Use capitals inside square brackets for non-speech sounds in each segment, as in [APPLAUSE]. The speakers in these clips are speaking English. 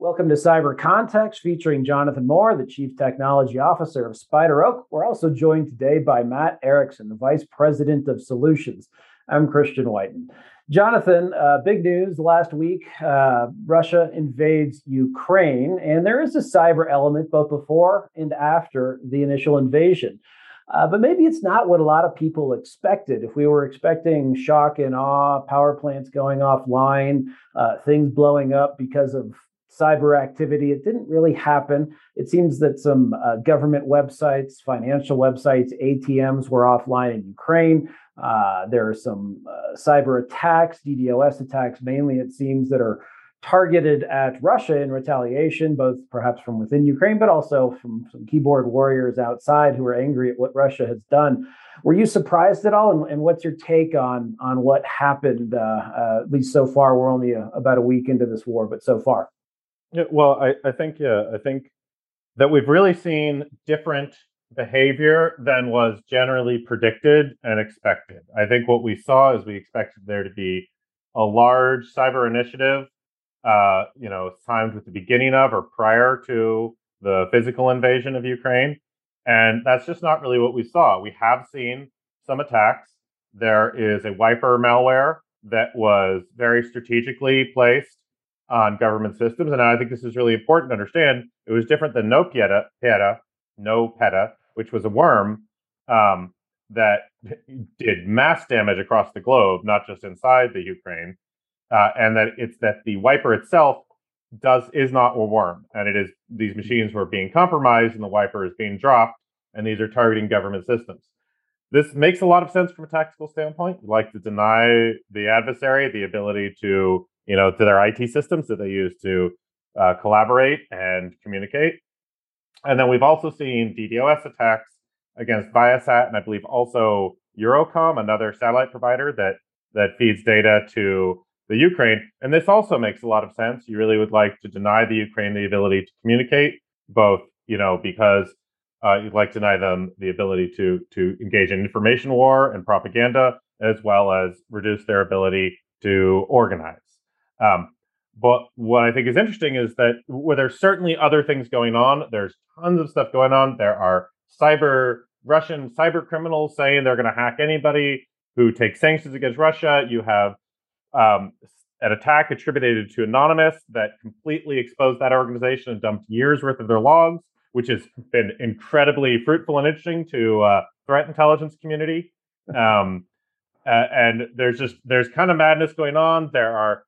Welcome to Cyber Context featuring Jonathan Moore, the Chief Technology Officer of SpiderOak. We're also joined today by Matt Erickson, the Vice President of Solutions. I'm Christian Whiton. Jonathan, uh, big news last week uh, Russia invades Ukraine, and there is a cyber element both before and after the initial invasion. Uh, but maybe it's not what a lot of people expected. If we were expecting shock and awe, power plants going offline, uh, things blowing up because of cyber activity. It didn't really happen. It seems that some uh, government websites, financial websites, ATMs were offline in Ukraine. Uh, there are some uh, cyber attacks, DDoS attacks, mainly, it seems, that are targeted at Russia in retaliation, both perhaps from within Ukraine, but also from some keyboard warriors outside who are angry at what Russia has done. Were you surprised at all? And, and what's your take on on what happened? Uh, uh, at least so far, we're only a, about a week into this war, but so far. Yeah, well, I, I think yeah, I think that we've really seen different behavior than was generally predicted and expected. I think what we saw is we expected there to be a large cyber initiative, uh, you know, timed with the beginning of or prior to the physical invasion of Ukraine. And that's just not really what we saw. We have seen some attacks. There is a wiper malware that was very strategically placed on government systems. And I think this is really important to understand. It was different than NotPetya no PETA, which was a worm um, that [LAUGHS] did mass damage across the globe, not just inside the Ukraine. Uh, and that it's that the wiper itself does is not a worm, and it is these machines were being compromised, and the wiper is being dropped, and these are targeting government systems. This makes a lot of sense from a tactical standpoint. Like to deny the adversary the ability to you know, to their IT systems that they use to uh, collaborate and communicate. And then we've also seen DDoS attacks against Viasat and I believe also Eurocom, another satellite provider that that feeds data to the Ukraine. And this also makes a lot of sense. You really would like to deny the Ukraine the ability to communicate, both, you know, because uh, you'd like to deny them the ability to to engage in information war and propaganda, as well as reduce their ability to organize. Um, but what I think is interesting is that where there's certainly other things going on, there's tons of stuff going on. There are cyber Russian cyber criminals saying they're going to hack anybody who takes sanctions against Russia. You have um, an attack attributed to Anonymous that completely exposed that organization and dumped years worth of their logs, which has been incredibly fruitful and interesting to uh, threat intelligence community. [LAUGHS] Um, uh, and there's just there's kind of madness going on. There are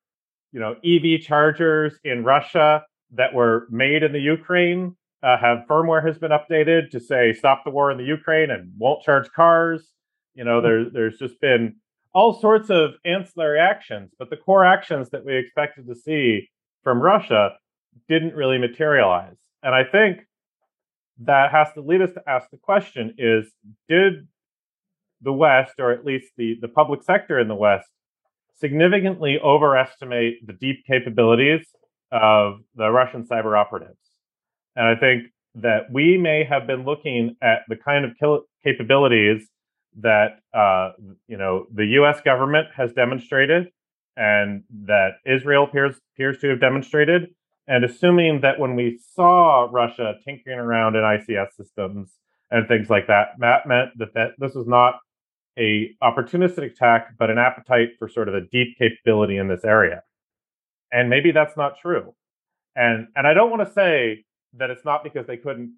you know EV chargers in Russia that were made in the Ukraine uh, have firmware has been updated to say stop the war in the Ukraine and won't charge cars. You know, there, there's just been all sorts of ancillary actions, but the core actions that we expected to see from Russia didn't really materialize. And I think that has to lead us to ask the question is did the West, or at least the, the public sector in the West, significantly overestimate the deep capabilities of the Russian cyber operatives. And I think that we may have been looking at the kind of capabilities that uh, you know the U.S. government has demonstrated, and that Israel appears appears to have demonstrated, and assuming that when we saw Russia tinkering around in ICS systems and things like that, that meant that, that this was not a opportunistic attack, but an appetite for sort of a deep capability in this area. And maybe that's not true. And and I don't want to say that it's not because they couldn't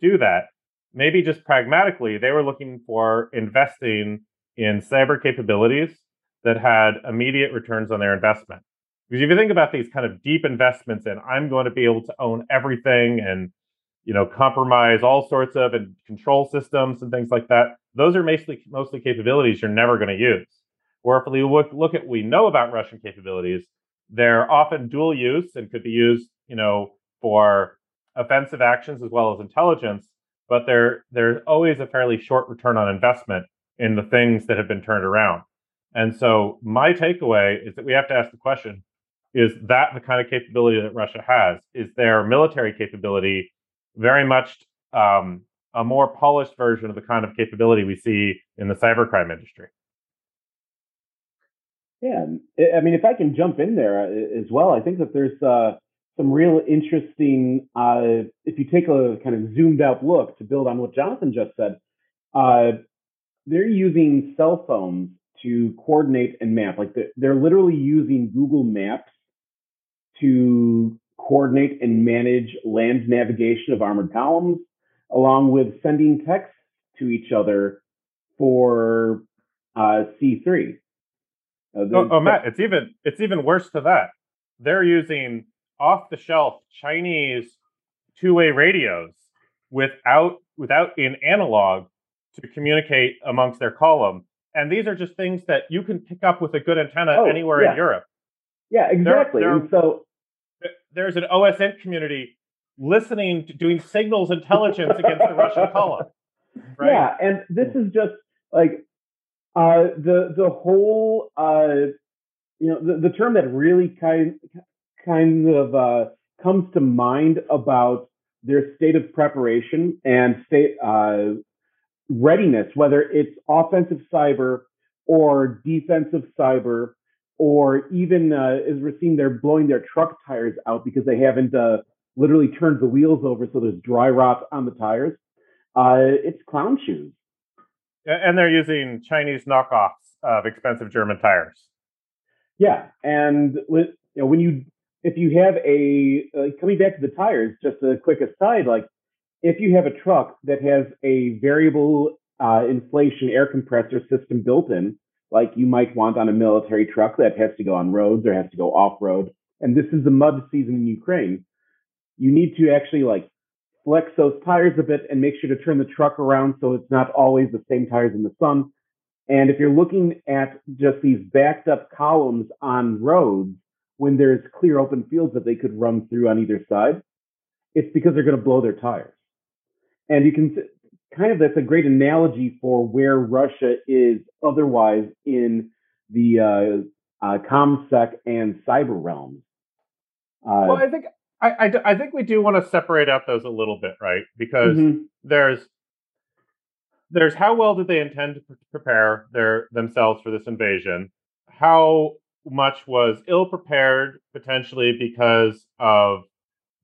do that. Maybe just pragmatically, they were looking for investing in cyber capabilities that had immediate returns on their investment. Because if you think about these kind of deep investments in, I'm going to be able to own everything and you know compromise all sorts of and control systems and things like that those are mostly mostly capabilities you're never going to use. Or if we look, look at we know about Russian capabilities, they're often dual use and could be used, you know, for offensive actions as well as intelligence. But they're there's always a fairly short return on investment in the things that have been turned around. And so my takeaway is that we have to ask the question: Is that the kind of capability that Russia has? Is their military capability very much um, a more polished version of the kind of capability we see in the cybercrime industry. Yeah, I mean, if I can jump in there uh, as well, I think that there's uh, some real interesting. Uh, if you take a kind of zoomed out look to build on what Jonathan just said, uh, they're using cell phones to coordinate and map. Like they're, they're literally using Google Maps to coordinate and manage land navigation of armored columns, along with sending texts to each other for uh, C3. Uh, oh, oh, Matt, it's even it's even worse to that. They're using off the shelf Chinese two way radios without without in analog to communicate amongst their column. And these are just things that you can pick up with a good antenna oh, anywhere yeah. in Europe. Yeah, exactly. They're, they're, and so there's an OSINT community listening to doing signals intelligence against the Russian column. [LAUGHS] Right? Yeah, and this is just like uh, the the whole uh, you know the, the term that really kind kind of uh, comes to mind about their state of preparation and state uh, readiness, whether it's offensive cyber or defensive cyber, or even uh, as we're seeing, they're blowing their truck tires out because they haven't uh, literally turned the wheels over, so there's dry rot on the tires. Uh, it's clown shoes. And they're using Chinese knockoffs of expensive German tires. Yeah, and with, you know, when you if you have a uh, coming back to the tires, just a quick aside, like if you have a truck that has a variable uh, inflation air compressor system built in, like you might want on a military truck that has to go on roads or has to go off road, and this is the mud season in Ukraine, you need to actually like flex those tires a bit and make sure to turn the truck around so it's not always the same tires in the sun. And if you're looking at just these backed up columns on roads when there's clear open fields that they could run through on either side, it's because they're going to blow their tires. And you can kind of that's a great analogy for where Russia is otherwise in the uh, uh, ComSec and cyber realms. Uh, well, I think I, I, I, think we do want to separate out those a little bit, right? Because mm-hmm. there's there's how well did they intend to prepare their themselves for this invasion? How much was ill prepared potentially because of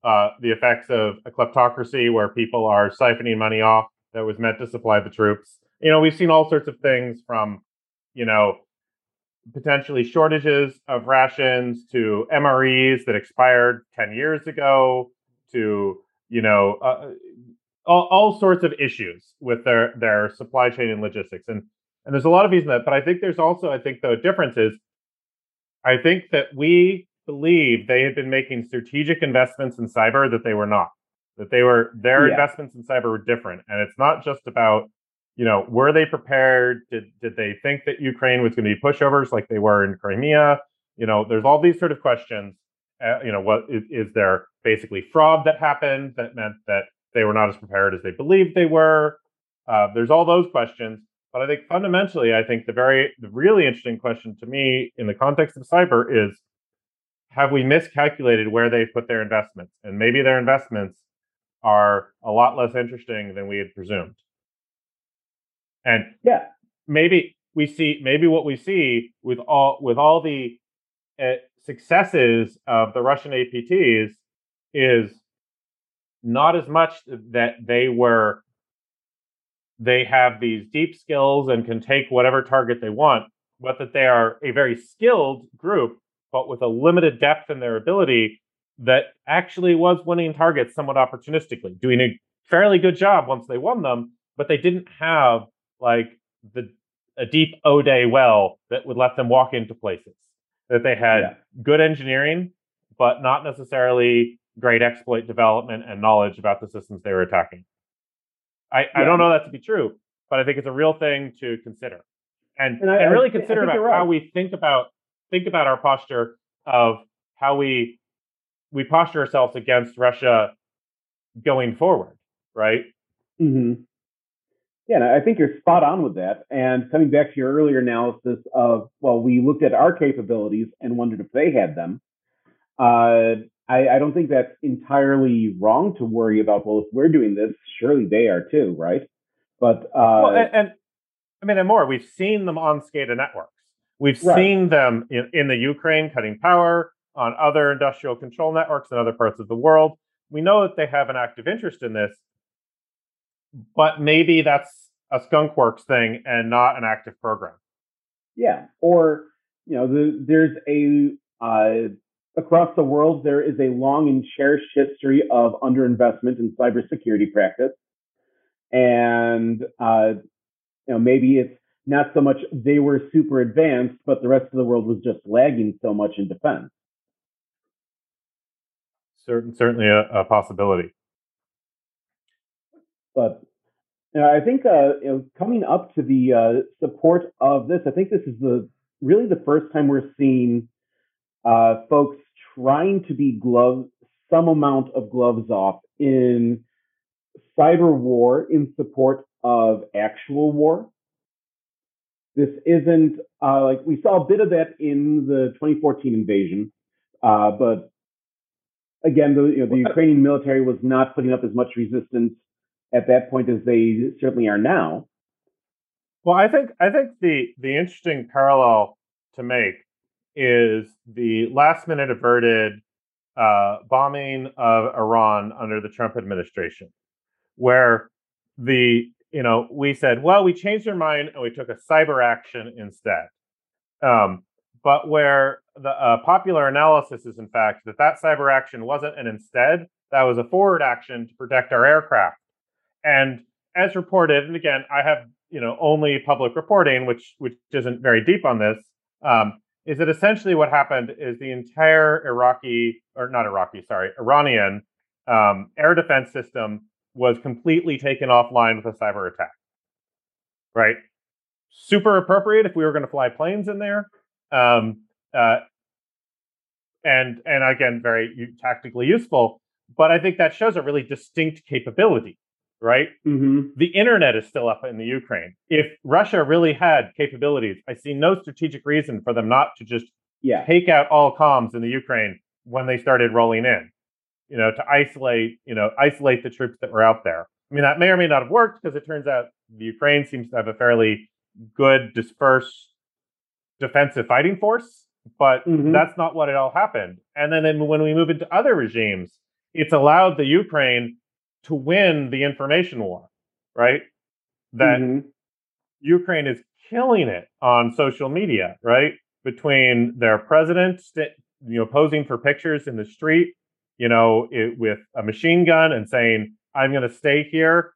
uh, the effects of a kleptocracy where people are siphoning money off that was meant to supply the troops. You know, we've seen all sorts of things from, you know, potentially shortages of rations to MREs that expired 10 years ago to, you know, uh, all, all sorts of issues with their, their supply chain and logistics. And, and there's a lot of reason that, but I think there's also, I think the difference is, I think that we believe they had been making strategic investments in cyber that they were not. That they were their yeah. investments in cyber were different, and it's not just about you know were they prepared? Did did they think that Ukraine was going to be pushovers like they were in Crimea? You know, there's all these sort of questions. Uh, you know, what is, is there basically fraud that happened that meant that they were not as prepared as they believed they were? Uh, there's all those questions. But I think fundamentally, I think the very, the really interesting question to me in the context of cyber is have we miscalculated where they put their investments? And maybe their investments are a lot less interesting than we had presumed. And yeah, maybe we see maybe what we see with all with all the uh, successes of the Russian APTs is not as much that they were they have these deep skills and can take whatever target they want, but that they are a very skilled group but with a limited depth in their ability that actually was winning targets somewhat opportunistically, doing a fairly good job once they won them, but they didn't have like the a deep 0-day well that would let them walk into places. That they had yeah. good engineering, but not necessarily great exploit development and knowledge about the systems they were attacking. I, yeah. I don't know that to be true, but I think it's a real thing to consider. And, and, I, and really consider about right. how we think about think about our posture of how we we posture ourselves against Russia going forward, right? Mm-hmm. Yeah, and I think you're spot on with that. And coming back to your earlier analysis of, well, we looked at our capabilities and wondered if they had them. Uh, I, I, don't think that's entirely wrong to worry about. Well, if we're doing this, surely they are too, right? But uh, well, and, and I mean, and more. We've seen them on SCADA networks. We've right. seen them in, in the Ukraine cutting power. On other industrial control networks in other parts of the world. We know that they have an active interest in this, but maybe that's a skunkworks thing and not an active program. Yeah, or you know, the, there's a uh, across the world there is a long and cherished history of underinvestment in cybersecurity practice, and uh, you know maybe it's not so much they were super advanced, but the rest of the world was just lagging so much in defense. Certain, certainly a, a possibility. But you know, I think uh, you know, coming up to the uh, support of this, I think this is the really the first time we're seeing uh, folks trying to be glove some amount of gloves off in cyber war in support of actual war. This isn't uh, like we saw a bit of that in the 2014 invasion, uh, but again, the, you know, the Ukrainian military was not putting up as much resistance at that point as they certainly are now. Well, I think I think the the interesting parallel to make is the last minute averted uh, bombing of Iran under the Trump administration, where the you know we said, well, we changed our mind and we took a cyber action instead. Um, but where the uh, popular analysis is, in fact, that that cyber action wasn't an instead, that was a forward action to protect our aircraft. And as reported, and again, I have you know only public reporting, which which isn't very deep on this. Um, is that essentially what happened is the entire Iraqi or not Iraqi, sorry, Iranian um, air defense system was completely taken offline with a cyber attack. Right, super appropriate if we were going to fly planes in there. Um, uh, and and again, very tactically useful. But I think that shows a really distinct capability right? Mm-hmm. The internet is still up in the Ukraine. If Russia really had capabilities, I see no strategic reason for them not to just yeah. take out all comms in the Ukraine when they started rolling in. You know, to isolate, you know, isolate the troops that were out there. I mean, that may or may not have worked because it turns out the Ukraine seems to have a fairly good dispersed defensive fighting force, but mm-hmm. that's not what it all happened. And then when we move into other regimes, it's allowed the Ukraine to win the information war, right? That mm-hmm. Ukraine is killing it on social media, right? Between their president, you know, posing for pictures in the street, you know, it, with a machine gun and saying, "I'm going to stay here,"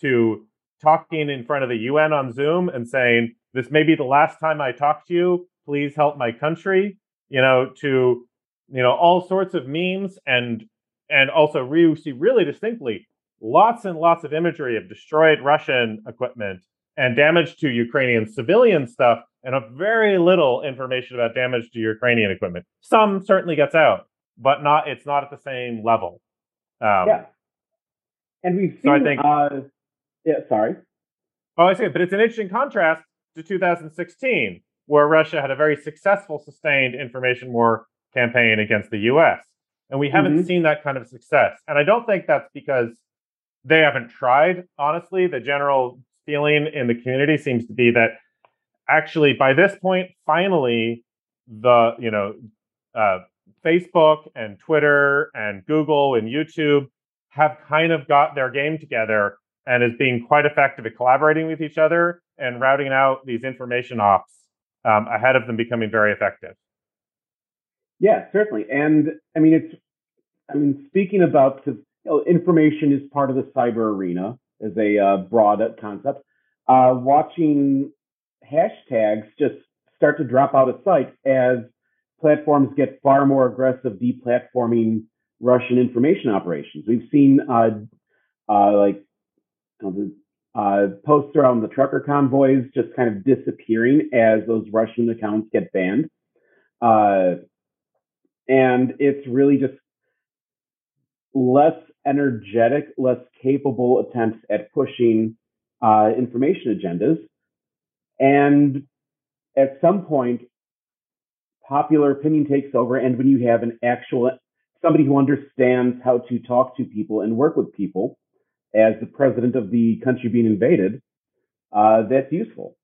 to talking in front of the UN on Zoom and saying, "This may be the last time I talk to you. Please help my country." You know, to you know all sorts of memes and and also we see really distinctly lots and lots of imagery of destroyed Russian equipment and damage to Ukrainian civilian stuff, and a very little information about damage to Ukrainian equipment. Some certainly gets out, but not. It's not at the same level. Um, yeah, and we've seen. So I think. Uh, yeah, sorry. Oh, I see. But it's an interesting contrast to 2016, where Russia had a very successful, sustained information war campaign against the U.S. And we haven't mm-hmm. seen that kind of success. And I don't think that's because they haven't tried. Honestly, the general feeling in the community seems to be that actually by this point, finally, the you know uh, Facebook and Twitter and Google and YouTube have kind of got their game together and is being quite effective at collaborating with each other and routing out these information ops um, ahead of them becoming very effective. Yeah, certainly. And I mean, it's, I mean, speaking about, you know, information is part of the cyber arena as a uh, broad concept. Uh, watching hashtags just start to drop out of sight as platforms get far more aggressive deplatforming Russian information operations. We've seen uh, uh, like uh, posts around the trucker convoys just kind of disappearing as those Russian accounts get banned. Uh, and it's really just less energetic, less capable attempts at pushing uh, information agendas. And at some point, popular opinion takes over. And when you have an actual somebody who understands how to talk to people and work with people, as the president of the country being invaded, uh, that's useful.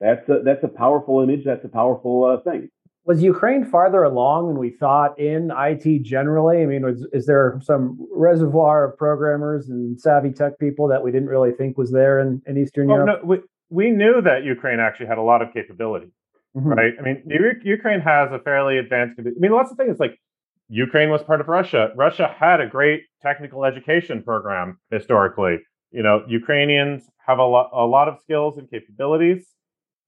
That's a, that's a powerful image. That's a powerful uh, thing. Was Ukraine farther along than we thought in IT generally? I mean, was, is there some reservoir of programmers and savvy tech people that we didn't really think was there in, in Eastern well, Europe? No, we, we knew that Ukraine actually had a lot of capability, mm-hmm. right? I mean, Ukraine has a fairly advanced. I mean, lots of things like Ukraine was part of Russia. Russia had a great technical education program historically. You know, Ukrainians have a lot, a lot of skills and capabilities.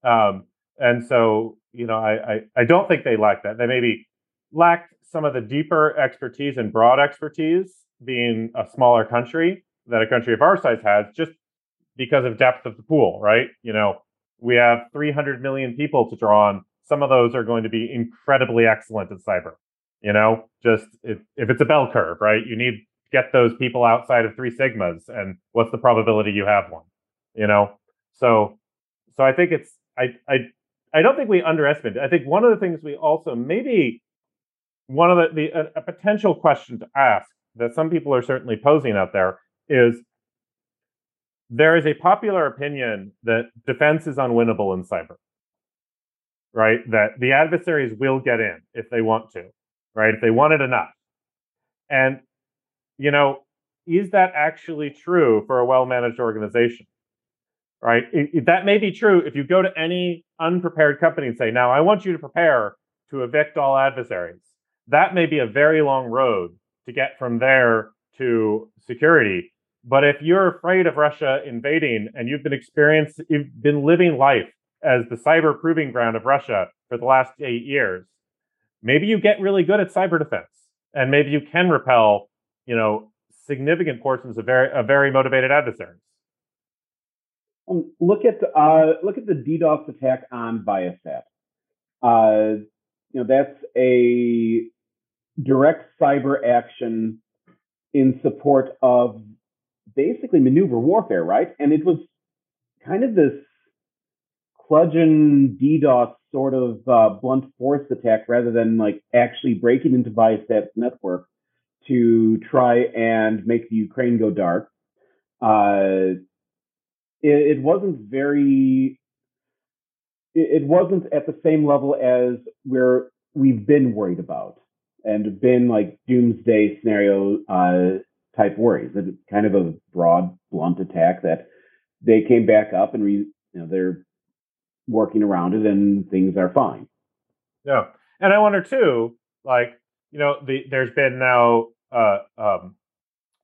Um, and so, you know, I, I, I don't think they lack that. They maybe lacked some of the deeper expertise and broad expertise being a smaller country that a country of our size has just because of depth of the pool, right? You know, we have 300 million people to draw on. Some of those are going to be incredibly excellent at cyber. You know, just if, if it's a bell curve, right? You need to get those people outside of three sigmas, and what's the probability you have one? You know, so so I think it's I I I don't think we underestimate. I think one of the things we also maybe one of the, the a, a potential question to ask that some people are certainly posing out there is there is a popular opinion that defense is unwinnable in cyber right that the adversaries will get in if they want to right if they want it enough and you know is that actually true for a well managed organization right? It, it, that may be true if you go to any unprepared company and say, now I want you to prepare to evict all adversaries. That may be a very long road to get from there to security. But if you're afraid of Russia invading and you've been experienced, you've been living life as the cyber proving ground of Russia for the last eight years, maybe you get really good at cyber defense and maybe you can repel, you know, significant portions of very, of very motivated adversaries. Um, look at uh, look at the DDoS attack on Viasat. Uh, you know that's a direct cyber action in support of basically maneuver warfare, right? And it was kind of this Kludgeon DDoS sort of uh, blunt force attack rather than like actually breaking into Viasat's network to try and make the Ukraine go dark. Uh, it, it wasn't very it, it wasn't at the same level as where we've been worried about and been like doomsday scenario uh, type worries. It's kind of a broad, blunt attack that they came back up and re, you know they're working around it and things are fine. Yeah, and I wonder too, like you know, the there's been now uh, um,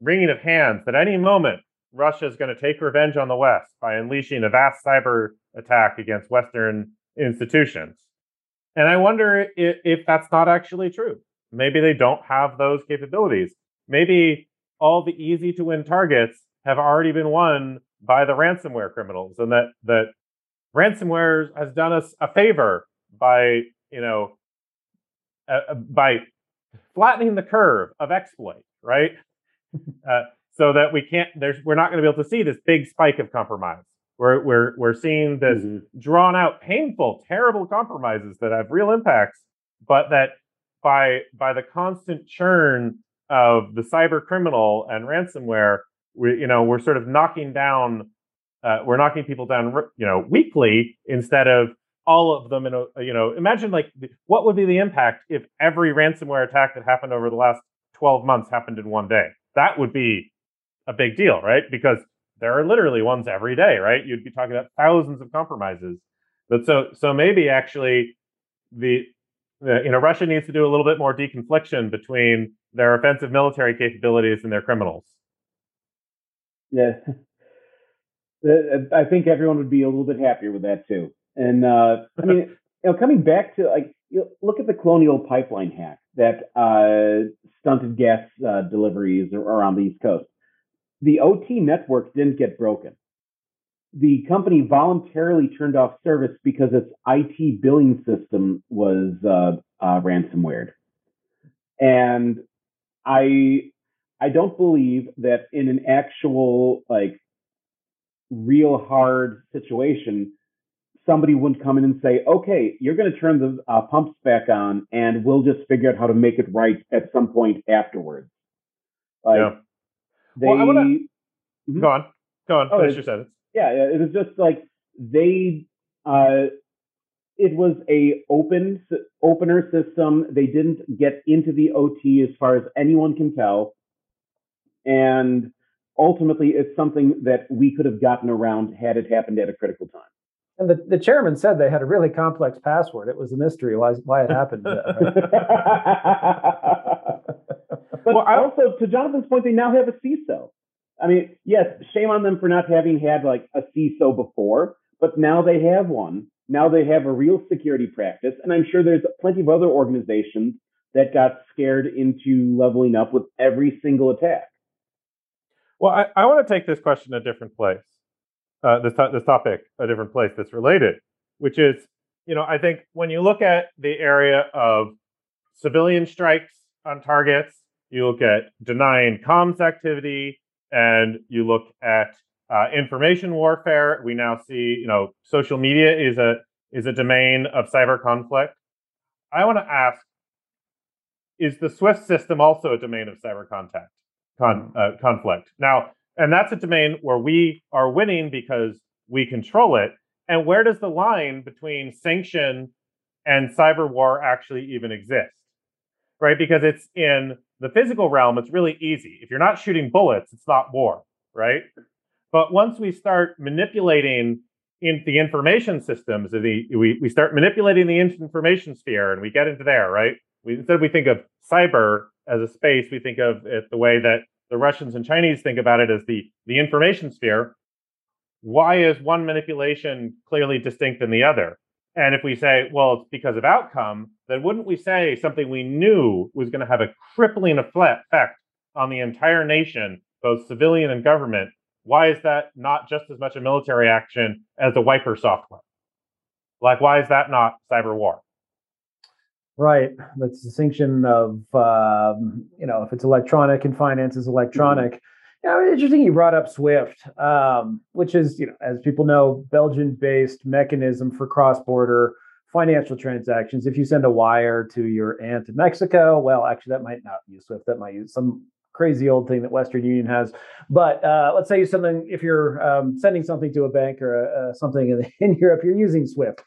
wringing of hands that any moment Russia is going to take revenge on the West by unleashing a vast cyber attack against Western institutions. And I wonder if, if, that's not actually true. Maybe they don't have those capabilities. Maybe all the easy to win targets have already been won by the ransomware criminals, and that that ransomware has done us a favor by you know uh, uh by flattening the curve of exploit, right? [LAUGHS] uh, so that we can't there's we're not going to be able to see this big spike of compromise we're we're we're seeing this mm-hmm. drawn out painful terrible compromises that have real impacts but that by by the constant churn of the cyber criminal and ransomware we you know we're sort of knocking down uh, we're knocking people down you know weekly instead of all of them in a you know imagine like what would be the impact if every ransomware attack that happened over the last 12 months happened in one day that would be a big deal, right? Because there are literally ones every day, right? You'd be talking about thousands of compromises. But so so maybe actually the, you know Russia needs to do a little bit more deconfliction between their offensive military capabilities and their criminals. Yeah, I think everyone would be a little bit happier with that too. And uh, I mean, [LAUGHS] you know, coming back to like you know, look at the Colonial Pipeline hack that uh, stunted gas uh, deliveries around the East Coast the OT network didn't get broken. The company voluntarily turned off service because its IT billing system was uh, uh, ransomware. And I I don't believe that in an actual like real hard situation, somebody wouldn't come in and say, "Okay, you're going to turn the uh, pumps back on, and we'll just figure out how to make it right at some point afterwards." Like, yeah. They well, wanna... mm-hmm. go on, go on. Oh, Finish your sentence. Yeah, it was just like they uh, it was a open opener system. They didn't get into the OT as far as anyone can tell, and ultimately, it's something that we could have gotten around had it happened at a critical time. And the, the chairman said they had a really complex password. It was a mystery why why it happened. [LAUGHS] but well, also, to Jonathan's point, they now have a CISO. I mean, yes, shame on them for not having had like a CISO before, but now they have one. Now they have a real security practice, and I'm sure there's plenty of other organizations that got scared into leveling up with every single attack. Well, I, I want to take this question a different place uh, this, this topic a different place that's related, which is, you know, I think when you look at the area of civilian strikes on targets, you look at denying comms activity, and you look at uh, information warfare. We now see, you know, social media is a is a domain of cyber conflict. I want to ask: Is the SWIFT system also a domain of cyber contact con, uh, conflict? Now, and that's a domain where we are winning because we control it. And where does the line between sanction and cyber war actually even exist? Right? Because it's in the physical realm, it's really easy. If you're not shooting bullets, it's not war, right? But once we start manipulating in the information systems, the, we, we start manipulating the information sphere and we get into there, right? We, instead we think of cyber as a space, we think of it the way that the Russians and Chinese think about it as the, the information sphere. Why is one manipulation clearly distinct than the other? And if we say, well, it's because of outcome, then wouldn't we say something we knew was going to have a crippling effect on the entire nation, both civilian and government? Why is that not just as much a military action as the wiper software? Like, why is that not cyber war? Right. That's the distinction of um, you know if it's electronic and finance is electronic. Mm-hmm. Yeah, interesting. You brought up SWIFT, um, which is you know as people know, Belgian-based mechanism for cross-border financial transactions. If you send a wire to your aunt in Mexico, well, actually that might not use SWIFT. That might use some crazy old thing that Western Union has. But uh, let's say you something if you're um, sending something to a bank or uh, something in, [LAUGHS] in Europe, you're using SWIFT.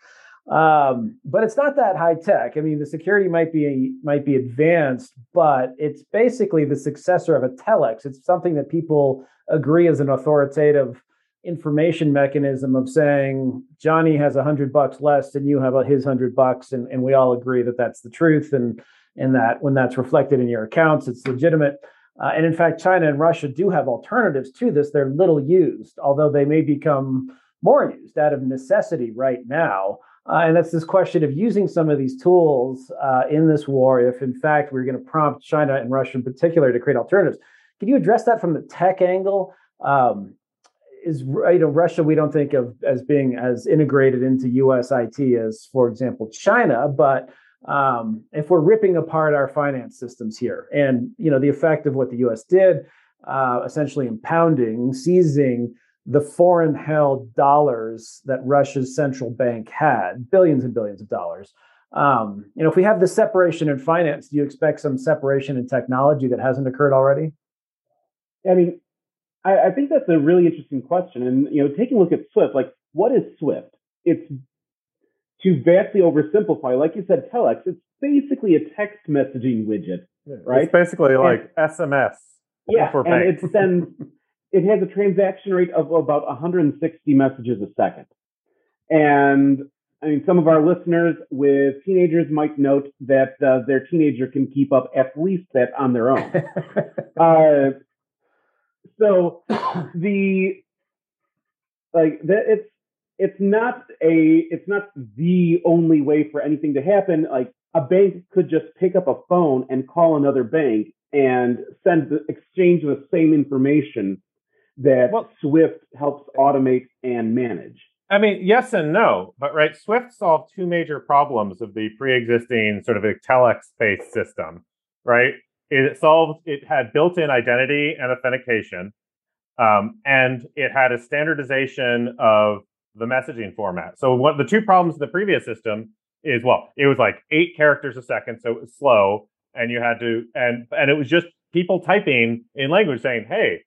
Um, but it's not that high tech. I mean, the security might be might be advanced, but it's basically the successor of a telex. It's something that people agree is an authoritative information mechanism of saying Johnny has a hundred bucks less than you have his hundred bucks, and, and we all agree that that's the truth, and and that when that's reflected in your accounts, it's legitimate. Uh, and in fact, China and Russia do have alternatives to this. They're little used, although they may become more used out of necessity right now. Uh, and that's this question of using some of these tools uh, in this war, if in fact we're going to prompt China and Russia in particular to create alternatives. Can you address that from the tech angle? Um, is you know Russia we don't think of as being as integrated into U.S. IT as, for example, China, but um, if we're ripping apart our finance systems here, and you know the effect of what the U.S. did, uh, essentially impounding, seizing the foreign held dollars that Russia's central bank had, billions and billions of dollars. Um, you know, if we have the separation in finance, do you expect some separation in technology that hasn't occurred already? I mean, I, I think that's a really interesting question. And you know, taking a look at Swift, like what is Swift? It's to vastly oversimplify, like you said, telex. It's basically a text messaging widget, right? It's basically and, like SMS. Yeah, and banks. it sends [LAUGHS] it has a transaction rate of about 160 messages a second. And I mean, some of our listeners with teenagers might note that uh, their teenager can keep up at least that on their own. [LAUGHS] uh, so the like that it's it's not a it's not the only way for anything to happen. Like a bank could just pick up a phone and call another bank and send the exchange the same information that well, Swift helps automate and manage? I mean, yes and no, but right, Swift solved two major problems of the pre-existing sort of a telex-based system, right? It solved it had built-in identity and authentication, um, and it had a standardization of the messaging format. So what the two problems of the previous system is well, it was like eight characters a second, so it was slow, and you had to and and it was just people typing in language saying, "Hey,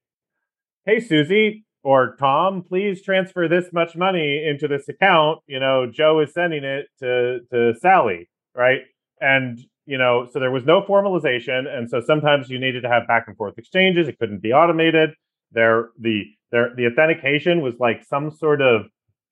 hey, Susie, or Tom, please transfer this much money into this account. You know, Joe is sending it to to Sally, right? And you know, so there was no formalization, and so sometimes you needed to have back and forth exchanges. It couldn't be automated. There, the there, the authentication was like some sort of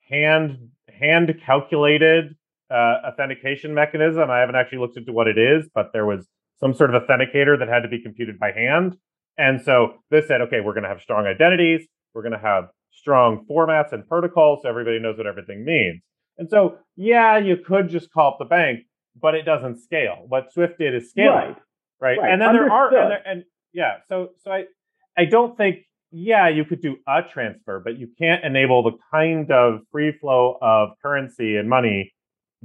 hand hand calculated uh, authentication mechanism. I haven't actually looked into what it is, but there was some sort of authenticator that had to be computed by hand. And so this said, okay, we're going to have strong identities. We're going to have strong formats and protocols so everybody knows what everything means. And so, yeah, you could just call up the bank, but it doesn't scale. What Swift did is scale, right? Right. right. And then Understood. there are, and, there, and yeah, so so I I don't think yeah, you could do a transfer, but you can't enable the kind of free flow of currency and money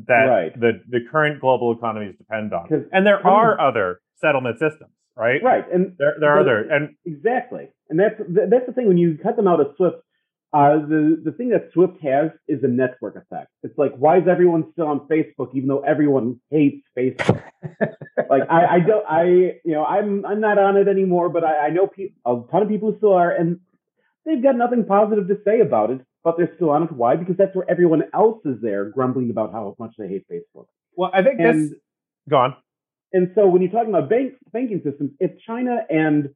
that right. the, the current global economies depend on. And there are other settlement systems, right? Right. And there, there are there, and exactly. And that's that's the thing when you cut them out of Swift, uh, the the thing that Swift has is a network effect. It's like why is everyone still on Facebook even though everyone hates Facebook? [LAUGHS] like I, I don't I you know I'm I'm not on it anymore, but I, I know pe- a ton of people who still are, and they've got nothing positive to say about it. But they're still on it. Why? Because that's where everyone else is there grumbling about how much they hate Facebook. Well, I think and, this gone. And so when you're talking about bank, banking systems, if China and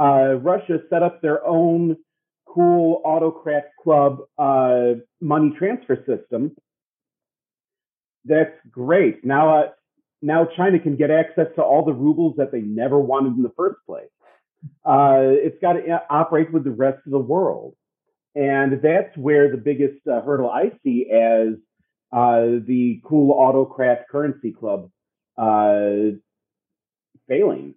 uh, Russia set up their own cool autocrat club uh, money transfer system. That's great. Now, uh, now China can get access to all the rubles that they never wanted in the first place. Uh, it's got to uh, operate with the rest of the world, and that's where the biggest uh, hurdle I see as the cool autocrat currency club Uh, failing.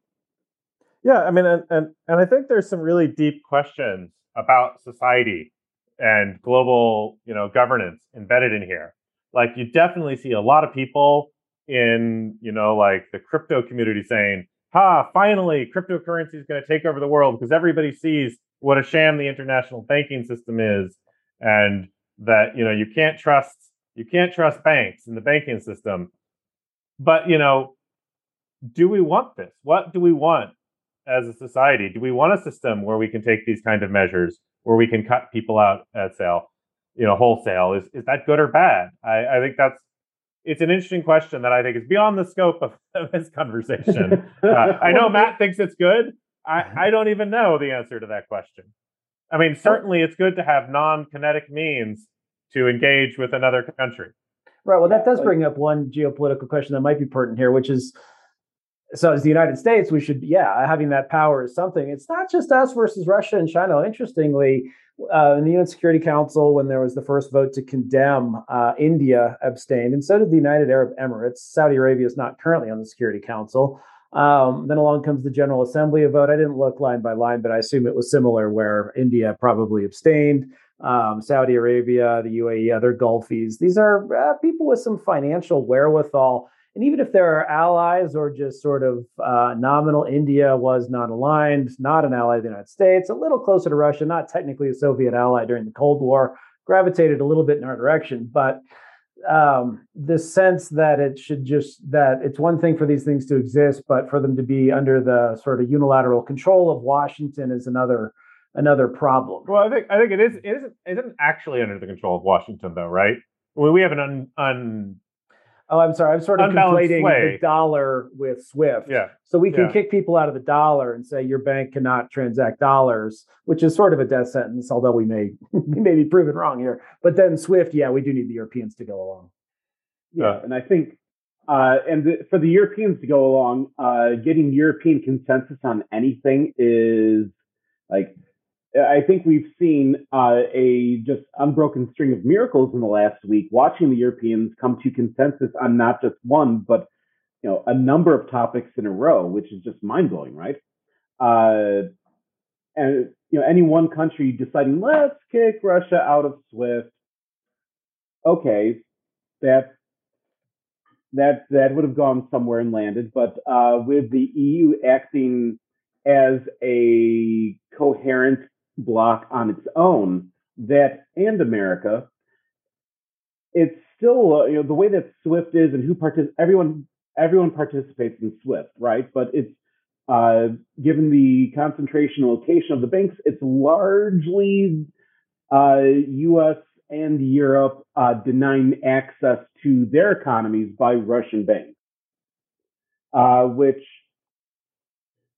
Yeah, I mean, and, and and I think there's some really deep questions about society and global, you know, governance embedded in here. Like you definitely see a lot of people in, you know, like the crypto community saying, "Ha, finally cryptocurrency is going to take over the world because everybody sees what a sham the international banking system is and that, you know, you can't trust you can't trust banks in the banking system." But, you know, do we want this? What do we want? as a society? Do we want a system where we can take these kind of measures, where we can cut people out at sale, you know, wholesale? Is is that good or bad? I, I think that's it's an interesting question that I think is beyond the scope of, [LAUGHS] of this conversation. [LAUGHS] Uh, I know Matt thinks it's good. I, I don't even know the answer to that question. I mean, certainly it's good to have non-kinetic means to engage with another country. Right. Well, that does bring up one geopolitical question that might be pertinent here, which is so as the United States, we should, yeah, having that power is something. It's not just us versus Russia and China. Interestingly, uh, in the UN Security Council, when there was the first vote to condemn, uh, India abstained, and so did the United Arab Emirates. Saudi Arabia is not currently on the Security Council. Um, then along comes the General Assembly a vote. I didn't look line by line, but I assume it was similar, where India probably abstained. Um, Saudi Arabia, the UAE, other Gulfies. These are uh, people with some financial wherewithal and even if there are allies or just sort of uh, nominal, India was not aligned, not an ally of the United States, a little closer to Russia, not technically a Soviet ally during the Cold War, gravitated a little bit in our direction. But um, the sense that it should just that it's one thing for these things to exist, but for them to be under the sort of unilateral control of Washington is another another problem. Well, I think I think it is it isn't it isn't actually under the control of Washington though, right? Well, we have an un, un Oh, I'm sorry. I'm sort of conflating sway. the dollar with SWIFT. Yeah. So we can yeah. kick people out of the dollar and say your bank cannot transact dollars, which is sort of a death sentence, although we may [LAUGHS] we may be proven wrong here. But then SWIFT, yeah, we do need the Europeans to go along. Yeah, and I think uh, and the, for the Europeans to go along, uh, getting European consensus on anything is like I think we've seen uh, a just unbroken string of miracles in the last week, watching the Europeans come to consensus on not just one, but you know a number of topics in a row, which is just mind blowing, right? Uh, and you know, any one country deciding let's kick Russia out of SWIFT, okay, that that that would have gone somewhere and landed, but uh, with the EU acting as a coherent block on its own, that and America, it's still uh, you know the way that Swift is and who partic- everyone everyone participates in Swift, right? But it's uh, given the concentration location of the banks, it's largely uh, U.S. and Europe uh, denying access to their economies by Russian banks, uh, which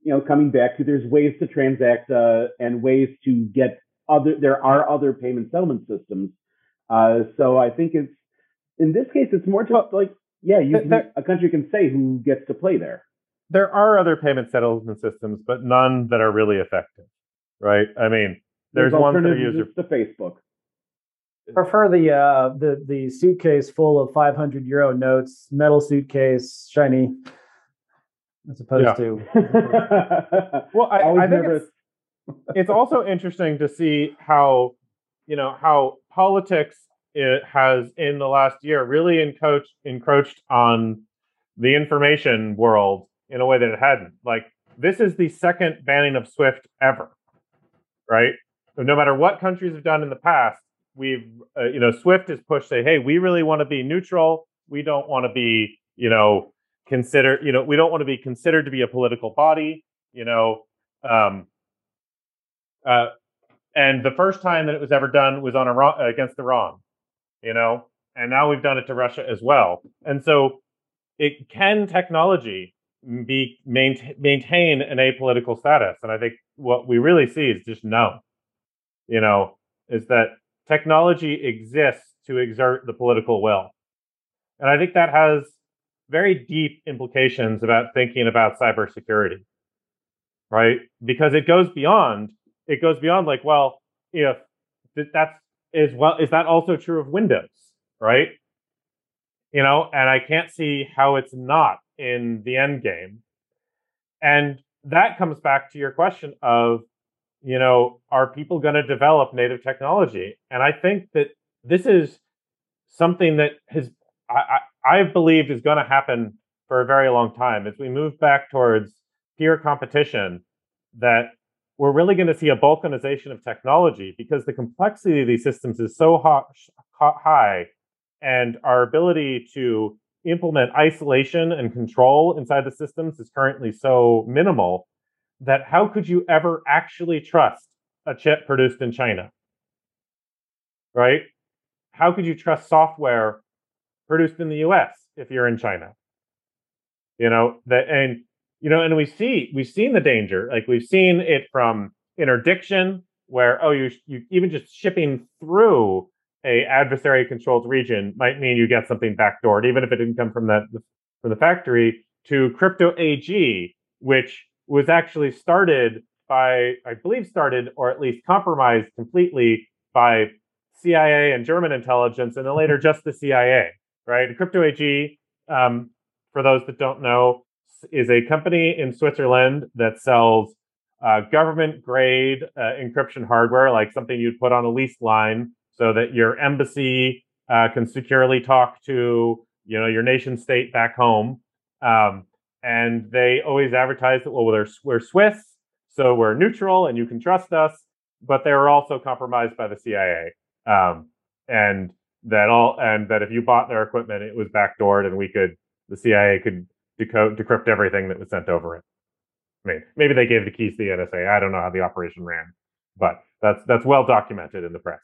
you know, coming back to there's ways to transact uh, and ways to get other. There are other payment settlement systems. Uh, so I think it's in this case it's more just well, like yeah, you, there, a country can say who gets to play there. There are other payment settlement systems, but none that are really effective, right? I mean, there's, there's ones that are user to Facebook. Prefer the uh, the the suitcase full of 500 euro notes, metal suitcase, shiny as opposed yeah. to. [LAUGHS] well, I, I think it's, it's also interesting to see how you know how politics it has in the last year really encroached encroached on the information world in a way that it hadn't. Like this is the second banning of Swift ever, right? So no matter what countries have done in the past, we've uh, you know Swift has pushed say, hey, we really want to be neutral. We don't want to be you know consider you know we don't want to be considered to be a political body you know um, uh, and the first time that it was ever done was on Iran against Iran you know and now we've done it to Russia as well. And so it can technology be maintain, maintain an apolitical status? And i think what we really see is just no you know is that technology exists to exert the political will. And i think that has very deep implications about thinking about cybersecurity, right? Because it goes beyond it goes beyond like, well, if that's is well, is that also true of Windows, right? You know, and I can't see how it's not in the end game. And that comes back to your question of, you know, are people going to develop native technology? And I think that this is something that has I, I've believed is going to happen for a very long time as we move back towards peer competition that we're really going to see a balkanization of technology because the complexity of these systems is so high and our ability to implement isolation and control inside the systems is currently so minimal that how could you ever actually trust a chip produced in China? Right? How could you trust software produced in the US if you're in China. You know, that and you know, and we see we've seen the danger. Like we've seen it from interdiction, where oh, you you even just shipping through a adversary controlled region might mean you get something backdoored, even if it didn't come from that from the factory. To crypto AG, which was actually started by, I believe, started or at least compromised completely by CIA and German intelligence, and then later mm-hmm. just the CIA right? Crypto AG, um, for those that don't know, is a company in Switzerland that sells uh, government grade uh, encryption hardware, like something you'd put on a lease line so that your embassy uh, can securely talk to you know your nation state back home. Um, and they always advertise that well, we're, Swiss, so we're neutral and you can trust us. But they were also compromised by the CIA. Um, and that all and that if you bought their equipment, it was backdoored, and we could the CIA could decode decrypt everything that was sent over it. I mean, maybe they gave the keys to the NSA. I don't know how the operation ran, but that's that's well documented in the press.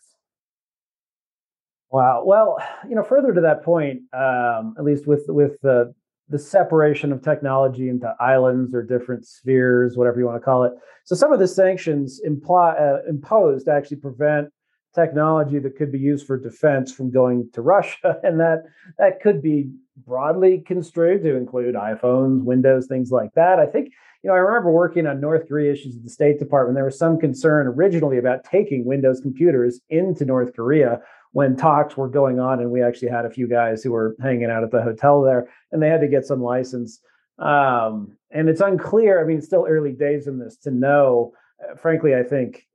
Wow. Well, you know, further to that point, um, at least with with the the separation of technology into islands or different spheres, whatever you want to call it. So some of the sanctions imply uh, imposed actually prevent technology that could be used for defense from going to Russia, [LAUGHS] and that that could be broadly construed to include iPhones, Windows, things like that. I think you know I remember working on North Korea issues at the State Department. There was some concern originally about taking Windows computers into North Korea when talks were going on, and we actually had a few guys who were hanging out at the hotel there, and they had to get some license. Um, and it's unclear. I mean, it's still early days in this to know. Uh, frankly, I think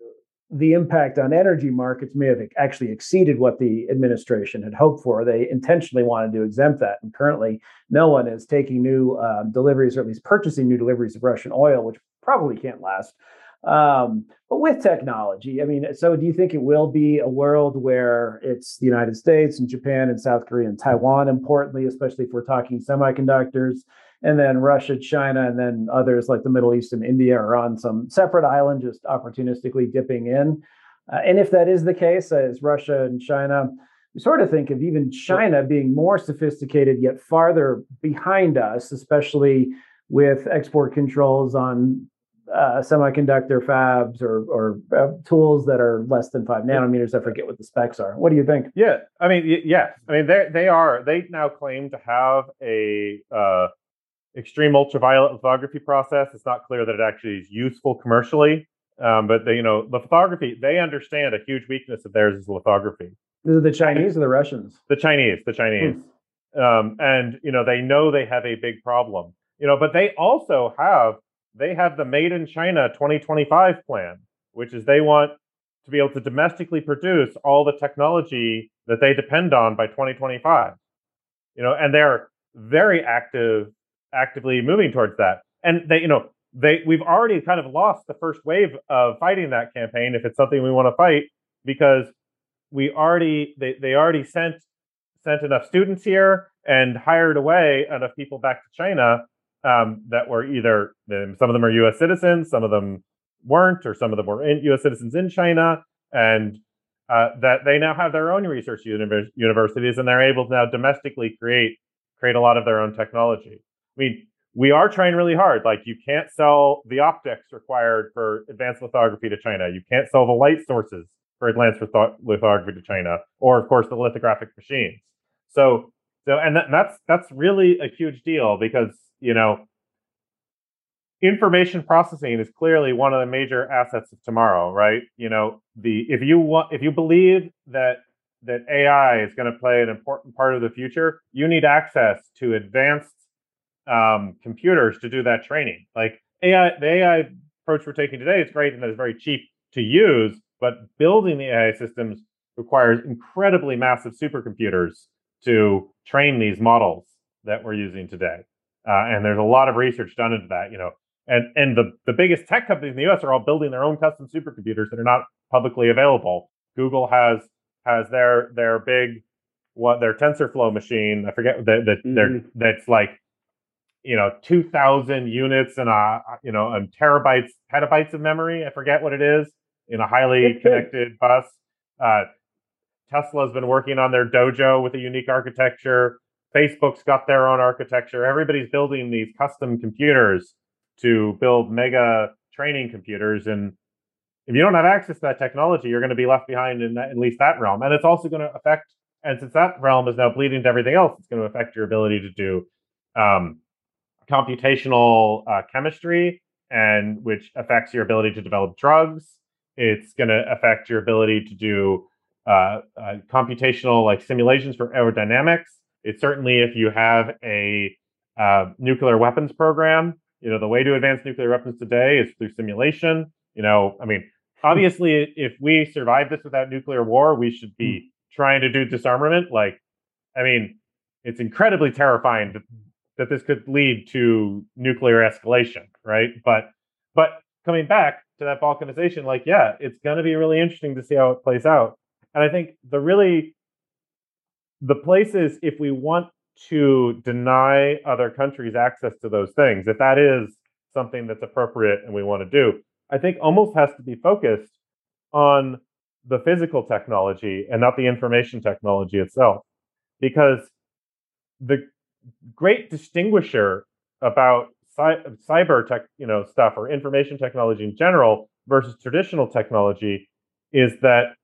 the impact on energy markets may have actually exceeded what the administration had hoped for. They intentionally wanted to exempt that. And currently, no one is taking new uh, deliveries or at least purchasing new deliveries of Russian oil, which probably can't last. Um, but with technology, I mean, so do you think it will be a world where it's the United States and Japan and South Korea and Taiwan, importantly, especially if we're talking semiconductors? And then Russia, China, and then others like the Middle East and India are on some separate island, just opportunistically dipping in. Uh, and if that is the case, as Russia and China, we sort of think of even China being more sophisticated yet farther behind us, especially with export controls on uh, semiconductor fabs or, or uh, tools that are less than five nanometers. I forget what the specs are. What do you think? Yeah, I mean, y- yes, I mean they they are they now claim to have a uh, extreme ultraviolet lithography process. It's not clear that it actually is useful commercially, um, but they, you know, lithography. They understand a huge weakness of theirs is lithography. Is it the Chinese or the Russians? The Chinese, the Chinese, hmm. um, and you know they know they have a big problem. You know, but they also have they have the Made in China 2025 plan, which is they want to be able to domestically produce all the technology that they depend on by 2025. You know, and they're very active, actively moving towards that. And they, you know, they we've already kind of lost the first wave of fighting that campaign if it's something we want to fight because we already they, they already sent sent enough students here and hired away enough people back to China um, that were either some of them are U.S. citizens, some of them weren't, or some of them were in, U.S. citizens in China, and uh, that they now have their own research uni- universities and they're able to now domestically create create a lot of their own technology. I mean, we are trying really hard. Like, you can't sell the optics required for advanced lithography to China. You can't sell the light sources for advanced lithography to China, or of course the lithographic machines. So, so, and that, that's that's really a huge deal because you know, information processing is clearly one of the major assets of tomorrow, right? You know, the if you want if you believe that that AI is going to play an important part of the future, you need access to advanced um, computers to do that training. Like AI, the AI approach we're taking today is great and that it's very cheap to use, but building the AI systems requires incredibly massive supercomputers to train these models that we're using today. Uh, and there's a lot of research done into that, you know. And and the, the biggest tech companies in the US are all building their own custom supercomputers that are not publicly available. Google has has their their big what their TensorFlow machine. I forget that that mm-hmm. that's like you know 2000 units and a you know and terabytes petabytes of memory i forget what it is in a highly connected bus uh, tesla's been working on their dojo with a unique architecture Facebook's got their own architecture. Everybody's building these custom computers to build mega training computers. And if you don't have access to that technology, you're going to be left behind in that, at least that realm. And it's also going to affect, and since that realm is now bleeding to everything else, it's going to affect your ability to do um, computational uh, chemistry, and which affects your ability to develop drugs. It's going to affect your ability to do uh, uh, computational like simulations for aerodynamics it's certainly if you have a uh, nuclear weapons program, you know, the way to advance nuclear weapons today is through simulation. You know, I mean, obviously, if we survive this without nuclear war, we should be hmm. trying to do disarmament. Like, I mean, it's incredibly terrifying that, that this could lead to nuclear escalation, right? But, but coming back to that balkanization, like, yeah, it's going to be really interesting to see how it plays out. And I think the really the places if we want to deny other countries access to those things, if that is something that's appropriate and we want to do, I think almost has to be focused on the physical technology and not the information technology itself. Because the great distinguisher about cyber tech, you know, stuff or information technology in general versus traditional technology is that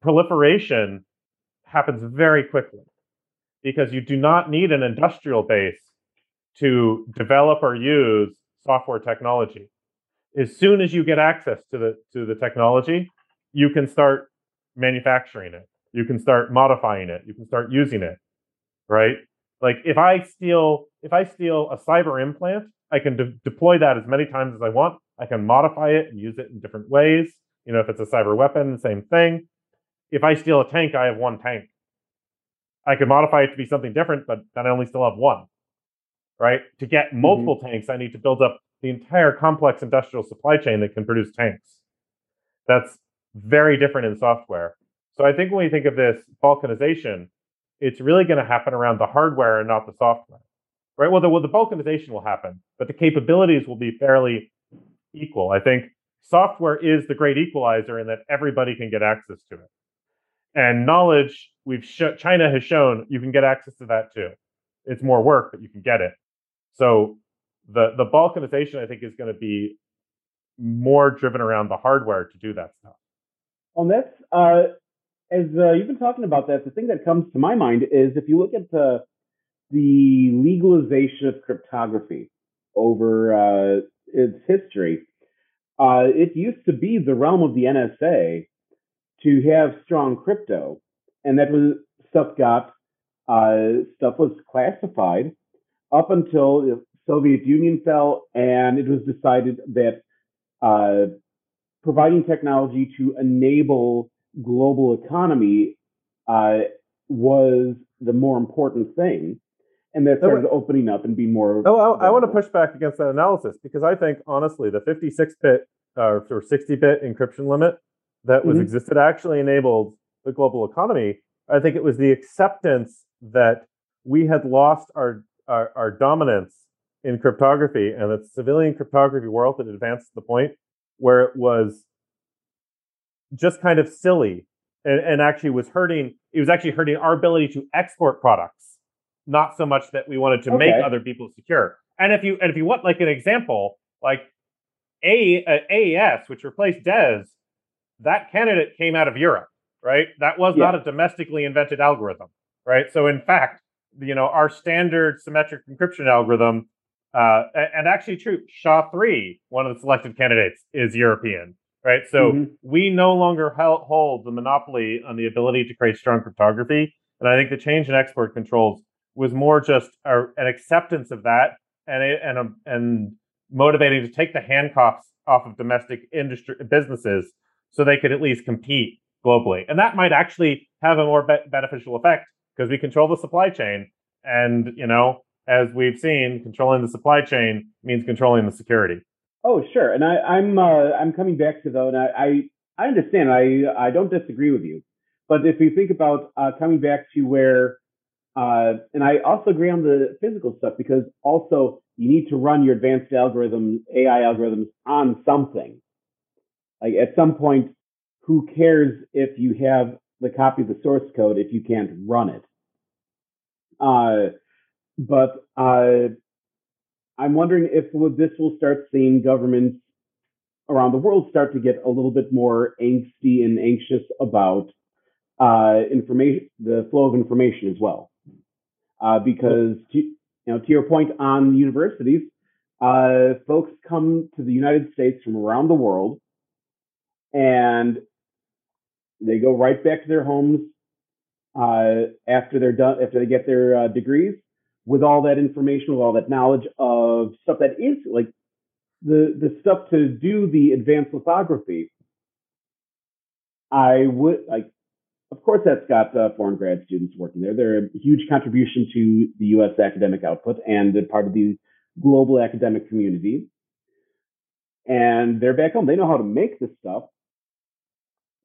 proliferation happens very quickly because you do not need an industrial base to develop or use software technology. As soon as you get access to the to the technology, you can start manufacturing it. You can start modifying it. You can start using it. Right? Like if I steal if I steal a cyber implant, I can de- deploy that as many times as I want. I can modify it and use it in different ways. You know, if it's a cyber weapon, same thing if I steal a tank, I have one tank. I could modify it to be something different, but then I only still have one. Right? To get mm-hmm. multiple mm-hmm. tanks, I need to build up the entire complex industrial supply chain that can produce tanks. That's very different in software. So I think when we think of this balkanization, it's really going to happen around the hardware and not the software. Right? Well, the, well, the balkanization will happen, but the capabilities will be fairly equal. I think software is the great equalizer in that everybody can get access to it. And knowledge, we've sh- China has shown you can get access to that too. It's more work, but you can get it. So the the balkanization, I think, is going to be more driven around the hardware to do that stuff. On this, uh, as uh, you've been talking about that. The thing that comes to my mind is if you look at the the legalization of cryptography over uh, its history, uh, it used to be the realm of the NSA to have strong crypto, and that was stuff got uh, stuff was classified up until the Soviet Union fell, and it was decided that uh, providing technology to enable global economy uh, was the more important thing and that started opening up and being more. Oh, I, I, want to push back against that analysis because I think honestly, the 56-bit uh, or 60-bit encryption limit that was mm-hmm. existed actually enabled the global economy. I think it was the acceptance that we had lost our our, our dominance in cryptography, and that civilian cryptography world had advanced to the point where it was just kind of silly and, and actually was hurting. It was actually hurting our ability to export products not so much that we wanted to okay. make other people secure. And if you and if you want like an example, like a, a AES, which replaced DES, that candidate came out of Europe, right? That was yeah. not a domestically invented algorithm, right? So in fact, you know, our standard symmetric encryption algorithm, uh, and actually true, SHA three, one of the selected candidates, is European, right? So mm-hmm. we no longer hold the monopoly on the ability to create strong cryptography. And I think the change in export controls was more just a, an acceptance of that and and um, and motivating to take the handcuffs off of domestic industry businesses so they could at least compete globally. And that might actually have a more be- beneficial effect because we control the supply chain. And, you know, as we've seen, controlling the supply chain means controlling the security. Oh, sure. And I, I'm uh, I'm coming back to though, and I, I, I understand. I I don't disagree with you. But if you think about uh, coming back to where uh, and I also agree on the physical stuff because also you need to run your advanced algorithms, AI algorithms on something. Like at some point, who cares if you have the copy of the source code if you can't run it? Uh, but uh, I'm wondering if this will start seeing governments around the world start to get a little bit more angsty and anxious about uh, information, the flow of information as well. Uh, because to, you know to your point on universities, uh, folks come to the United States from around the world, and they go right back to their homes uh, after they're done after they get their uh, degrees with all that information, with all that knowledge of stuff that is like the the stuff to do the advanced lithography. I would like of course, that's got uh, foreign grad students working there. They're a huge contribution to the U.S. academic output and part of the global academic community. And they're back home. They know how to make this stuff.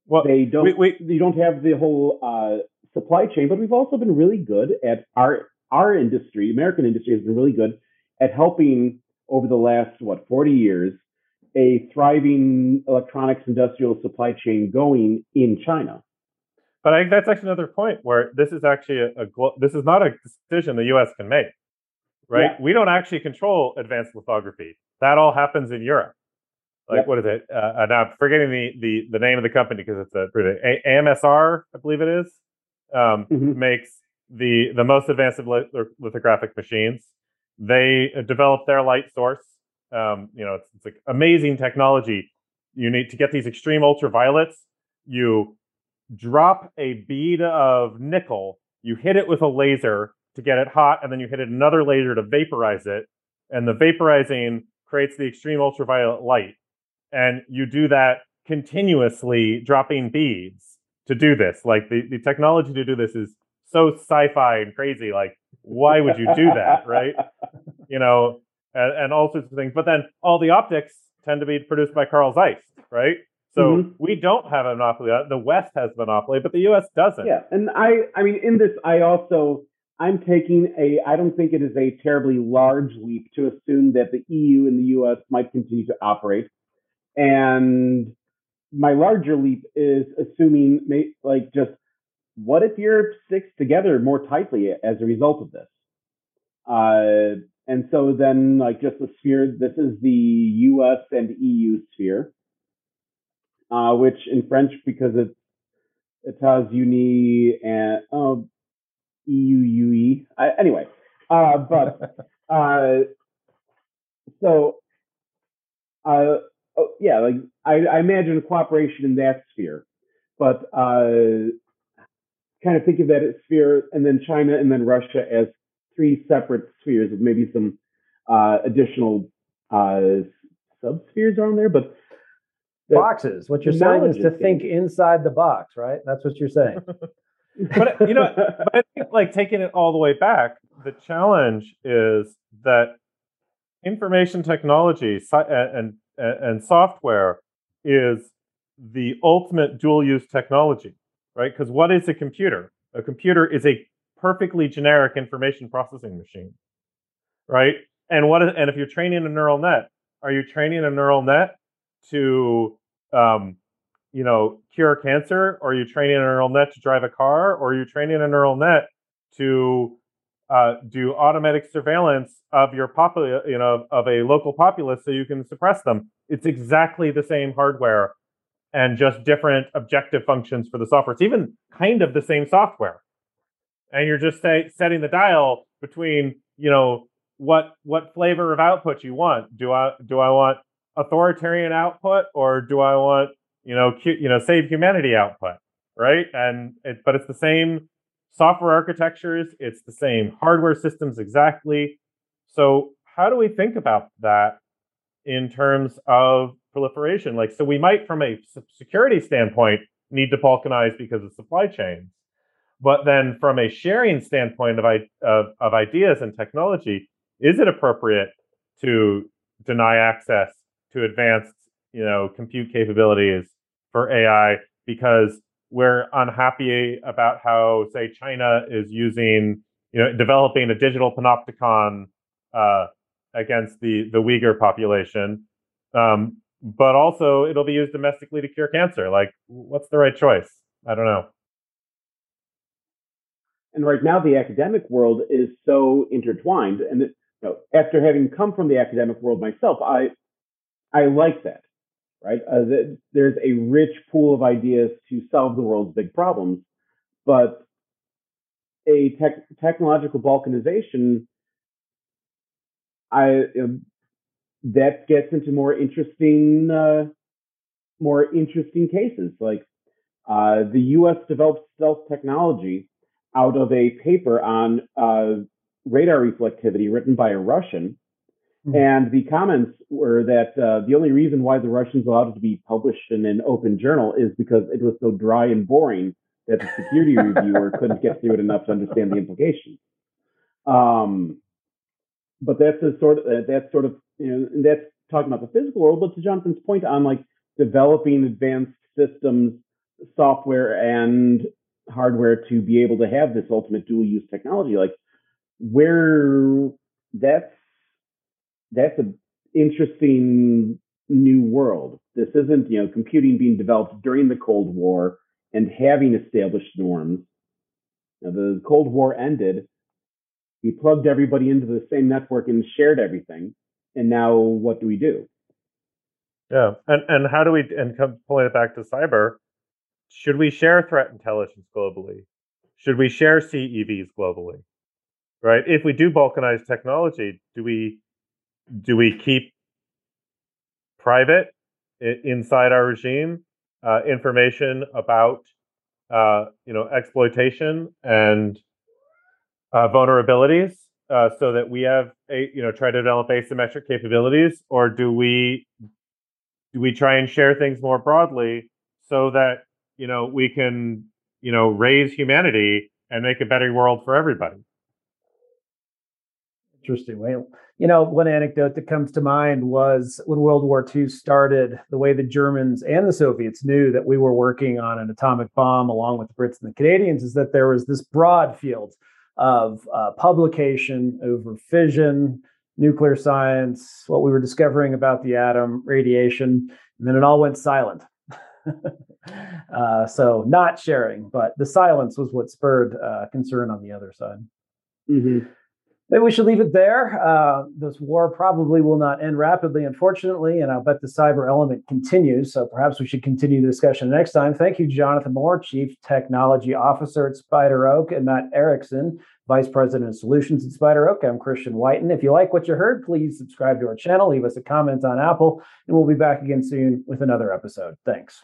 Well, they don't. Wait, wait. You don't have the whole uh, supply chain, but we've also been really good at our our industry. American industry has been really good at helping over the last what 40 years a thriving electronics industrial supply chain going in China. But I think that's actually another point where this is actually a, a this is not a decision the U.S. can make, right? Yeah. We don't actually control advanced lithography. That all happens in Europe. Like what is it? Uh, now I'm forgetting the, the the name of the company because it's a, a AMSR, I believe it is, um, mm-hmm. makes the the most advanced lithographic machines. They uh, develop their light source. Um, you know, it's, it's like amazing technology. You need to get these extreme ultraviolets. You drop a bead of nickel, you hit it with a laser to get it hot, and then you hit it another laser to vaporize it. And the vaporizing creates the extreme ultraviolet light. And you do that continuously, dropping beads to do this. Like the, the technology to do this is so sci-fi and crazy. Like, why would you do that, right? [LAUGHS] You know, and, and all sorts of things. But then all the optics tend to be produced by Carl Zeiss, right? So mm-hmm. we don't have a monopoly. The West has a monopoly, but the U.S. doesn't. Yeah, and I, I mean, in this, I also, I'm taking a. I don't think it is a terribly large leap to assume that the EU and the U.S. might continue to operate And my larger leap is assuming, like, just what if Europe sticks together more tightly as a result of this? Uh, and so then, like, just the sphere, this is the US and EU sphere, uh, which in French, because it's États-Unis and oh, EU, anyway, uh, but [LAUGHS] uh, so uh, oh, yeah, like I, I imagine cooperation in that sphere, but uh, kind of think of that as sphere and then China and then Russia as three separate spheres with maybe some uh, additional uh, subspheres on there, but boxes. What you're saying is to think inside the box, right? That's what you're saying. [LAUGHS] but you know, but I think like taking it all the way back, the challenge is that information technology and, and, and software is the ultimate dual use technology, right? Because what is a computer? A computer is a perfectly generic information processing machine, right? And what is, and if you're training a neural net, are you training a neural net to um, you know cure cancer or are you training a neural net to drive a car or are you training a neural net to uh, do automatic surveillance of your popul- you know of a local populace so you can suppress them it's exactly the same hardware and just different objective functions for the software. It's even kind of the same software. And you're just say, setting the dial between you know what what flavor of output you want. Do i do i want authoritarian output or do I want you know you know save humanity output right? And it, but it's the same software architectures. It's the same hardware systems exactly. So how do we think about that in terms of proliferation. Like so we might from a security standpoint need to balkanize because of supply chains. But then from a sharing standpoint of, of, of ideas and technology is it appropriate to deny access to advanced, you know, compute capabilities for AI because we're unhappy about how, say, China is using, you know, developing a digital panopticon uh, against the the Uyghur population. Um, but also, it'll be used domestically to cure cancer. Like, what's the right choice? I don't know. And right now, the academic world is so intertwined. And you know, after having come from the academic world myself, I I like that, right? Uh, there's a rich pool of ideas to solve the world's big problems, but a tech, technological balkanization, I um, that gets into more interesting, uh, more interesting cases. Like uh, the U.S. developed stealth technology out of a paper on uh, radar reflectivity written by a Russian Hmm. And the comments were that uh, the only reason why the Russians allowed it to be published in an open journal is because it was so dry and boring that the security [LAUGHS] reviewer couldn't get through it enough to understand the implications. Um, but that's a sort of uh, that's sort of you know that's talking about the physical world. But to Jonathan's point on like developing advanced systems, software and hardware to be able to have this ultimate dual use technology, like where that's that's an interesting new world. This isn't, you know, computing being developed during the Cold War and having established norms. Now, the Cold War ended. We plugged everybody into the same network and shared everything. And now what do we do? Yeah. And and how do we and come pulling it back to cyber, should we share threat intelligence globally? Should we share CVEs globally? Right? If we do balkanize technology, do we do we keep private inside our regime uh, information about uh, you know exploitation and uh, vulnerabilities uh, so that we have a you know try to develop asymmetric capabilities or do we do we try and share things more broadly so that you know we can you know raise humanity and make a better world for everybody? Interesting. Way you know, one anecdote that comes to mind was when World War II started, the way the Germans and the Soviets knew that we were working on an atomic bomb along with the Brits and the Canadians is that there was this broad field of uh, publication over fission, nuclear science, what we were discovering about the atom, radiation, and then it all went silent. [LAUGHS] uh, so not sharing, but the silence was what spurred uh, concern on the other side. Mm-hmm. Maybe we should leave it there. Uh, this war probably will not end rapidly, unfortunately, and I'll bet the cyber element continues. So perhaps we should continue the discussion next time. Thank you, Jonathan Moore, Chief Technology Officer at SpiderOak, and Matt Erickson, Vice President of Solutions at SpiderOak. I'm Christian Whiton. If you like what you heard, please subscribe to our channel, leave us a comment on Apple, and we'll be back again soon with another episode. Thanks.